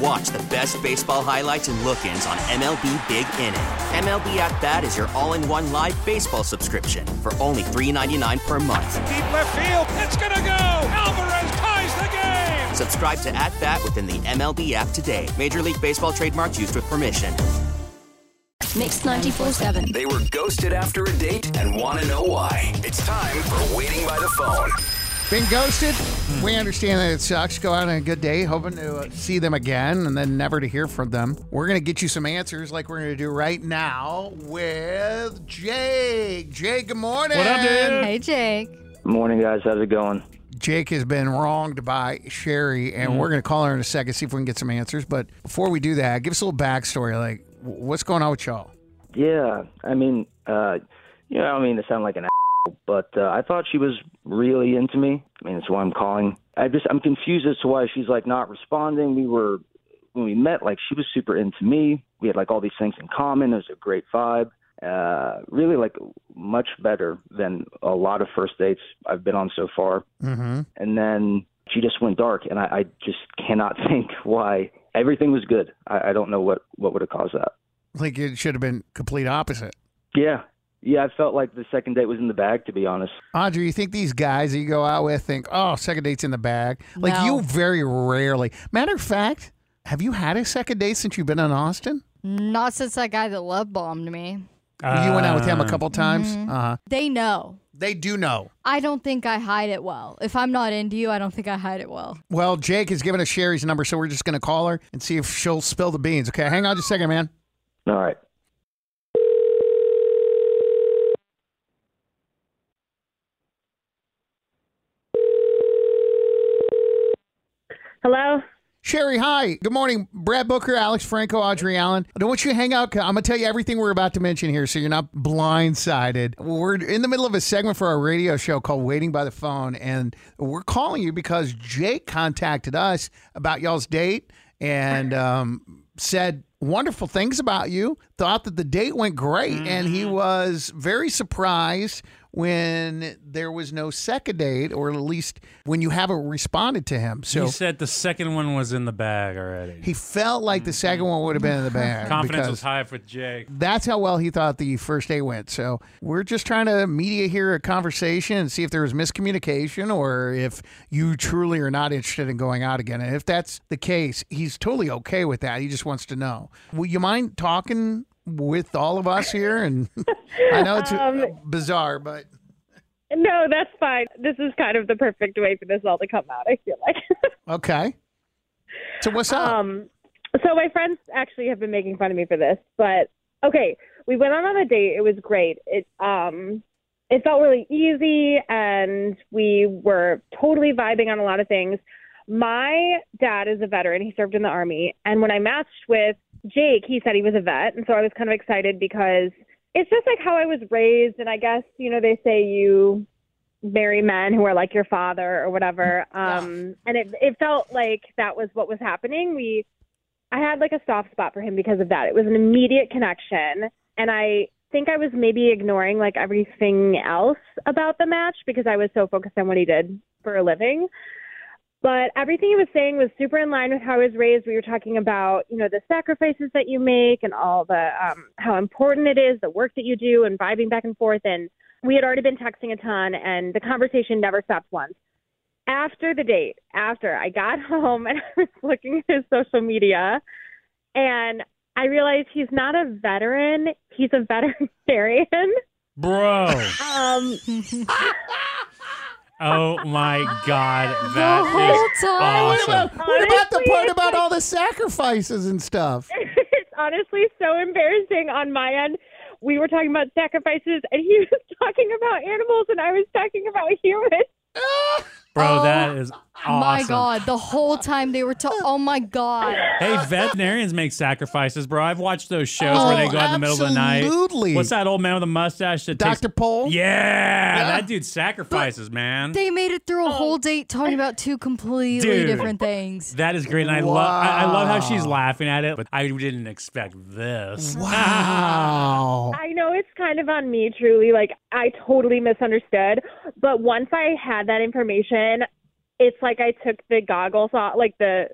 And watch the best baseball highlights and look-ins on MLB Big Inning. MLB At Bat is your all-in-one live baseball subscription for only $3.99 per month. Deep left field, it's gonna go. Alvarez ties the game. Subscribe to At Bat within the MLB app today. Major League Baseball trademarks used with permission. Mix 94.7. They were ghosted after a date and want to know why. It's time for Waiting by the Phone. Been ghosted? We understand that it sucks. Go out on a good day, hoping to uh, see them again, and then never to hear from them. We're going to get you some answers like we're going to do right now with Jake. Jake, good morning. What up, dude? Hey, Jake. Morning, guys. How's it going? Jake has been wronged by Sherry, and Mhm. we're going to call her in a second, see if we can get some answers. But before we do that, give us a little backstory. Like, what's going on with y'all? Yeah, I mean, uh, you know, I don't mean to sound like an asshole, but uh, I thought she was really into me. I mean, that's why I'm calling. I just I'm confused as to why she's like not responding. We were when we met, like she was super into me. We had like all these things in common. It was a great vibe. Uh, really, like much better than a lot of first dates I've been on so far. Mm-hmm. And then she just went dark, and I, I just cannot think why. Everything was good. I, I don't know what what would have caused that. Like, it should have been complete opposite. Yeah. Yeah, I felt like the second date was in the bag, to be honest. Audrey, you think these guys that you go out with think, oh, second date's in the bag? Like, No. you very rarely. Matter of fact, have you had a second date since you've been in Austin? Not since that guy that love bombed me. you went out with him a Uh, couple times? Mhm. Uh-huh. They know. They do know. I don't think I hide it well. If I'm not into you, I don't think I hide it well. Well, Jake has given us Sherry's number, so we're just going to call her and see if she'll spill the beans. Okay, hang on just a second, man. All right. Hello? Sherry, hi. Good morning. Brad Booker, Alex Franco, Audrey Allen. I don't want you to hang out. I'm going to tell you everything we're about to mention here so you're not blindsided. We're in the middle of a segment for our radio show called Waiting by the Phone, and we're calling you because Jake contacted us about y'all's date and um, said wonderful things about you, thought that the date went great, and he was very surprised when there was no second date, or at least when you haven't responded to him. So he said the second one was in the bag already. he felt like the second one would have been in the bag. Confidence was high for Jake. That's how well he thought the first date went. So we're just trying to mediate here a conversation and see if there was miscommunication or if you truly are not interested in going out again. And if that's the case, he's totally okay with that. He just wants to know. Will you mind talking with all of us here? And I know it's Um, bizarre, but No, that's fine. This is kind of the perfect way for this all to come out, I feel like. okay. So what's up? Um, so my friends actually have been making fun of me for this, but okay, we went on on a date. It was great. It um it felt really easy and we were totally vibing on a lot of things. My dad is a veteran. He served in the army, and when I matched with Jake, he said he was a vet, and so I was kind of excited because it's just like how I was raised, and I guess you know they say you marry men who are like your father or whatever. Um, and it it felt like that was what was happening. We, I had like a soft spot for him because of that. It was an immediate connection, and I think I was maybe ignoring like everything else about the match because I was so focused on what he did for a living. But everything he was saying was super in line with how I was raised. We were talking about, you know, the sacrifices that you make and all the um, how important it is, the work that you do, and vibing back and forth. And we had already been texting a ton, and the conversation never stopped once. After the date, after I got home and I was looking at his social media, and I realized he's not a veteran; he's a veterinarian. Bro. Um, Oh my God. That is What awesome. about, what about the part about all the sacrifices and stuff? It's honestly so embarrassing on my end. We were talking about sacrifices, and he was talking about animals, and I was talking about humans. Bro, that oh. is awesome. My God, the whole time they were talking. Oh my God. Hey, veterinarians make sacrifices, bro. I've watched those shows where they oh, go out in the middle of the night. Oh, absolutely. What's that old man with a mustache that takes- Dr. Pol? Yeah, that dude sacrifices, man. They made it through a whole date talking about two completely Dude. different things. That is great, and I love I, I love how she's laughing at it, but I didn't expect this. Wow. I know it's kind of on me, truly. Like, I totally misunderstood. But once I had that information, it's like I took the goggles off, like the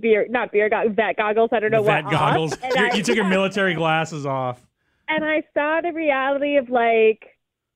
beer, not beer, go- vet goggles. I don't know The vet what. goggles. Off, and, You- I, you took your military glasses off. and I saw the reality of like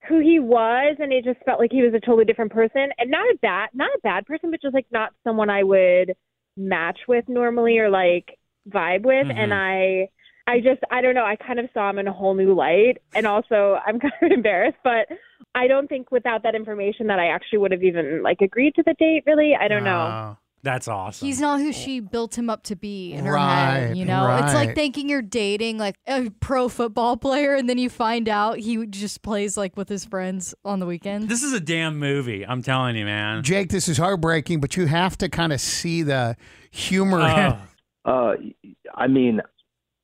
who he was, and it just felt like he was a totally different person, and not a bad, not a bad person, but just like not someone I would match with normally or like vibe with. And mm-hmm. I, I just, I don't know. I kind of saw him in a whole new light, and also I'm kind of embarrassed, but I don't think without that information that I actually would have even like agreed to the date. Really, I don't know. Oh, that's awesome. He's not who she built him up to be in her Right, head. You know, it's like thinking you're dating like a pro football player, and then you find out he just plays like with his friends on the weekends. This is a damn movie. I'm telling you, man. Jake, this is heartbreaking, but you have to kind of see the humor. in Oh. Uh, I mean,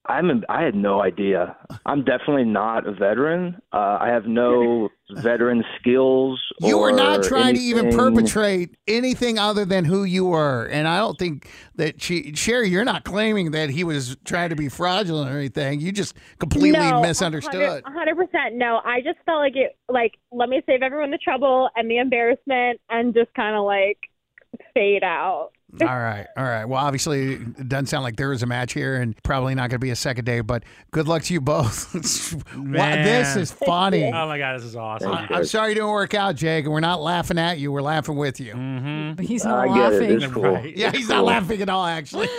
I'm a, I had no idea. I'm definitely not a veteran. Uh, I have no veteran skills. You were not trying to even perpetrate anything other than who you were. And I don't think that she, Sherry, you're not claiming that he was trying to be fraudulent or anything. You just completely no, misunderstood. 100 percent. No, I just felt like it. Like, let me save everyone the trouble and the embarrassment, and just kind of like fade out. All right. All right. Well, obviously, it doesn't sound like there is a match here and probably not going to be a second day, but good luck to you both. wow, this is funny. Oh my god, this is awesome. I- I'm sorry it didn't work out, Jake, and we're not laughing at you. We're laughing with you. Mm-hmm. But he's I not get it. laughing. It's cool. Right. Yeah, he's not laughing at all, actually.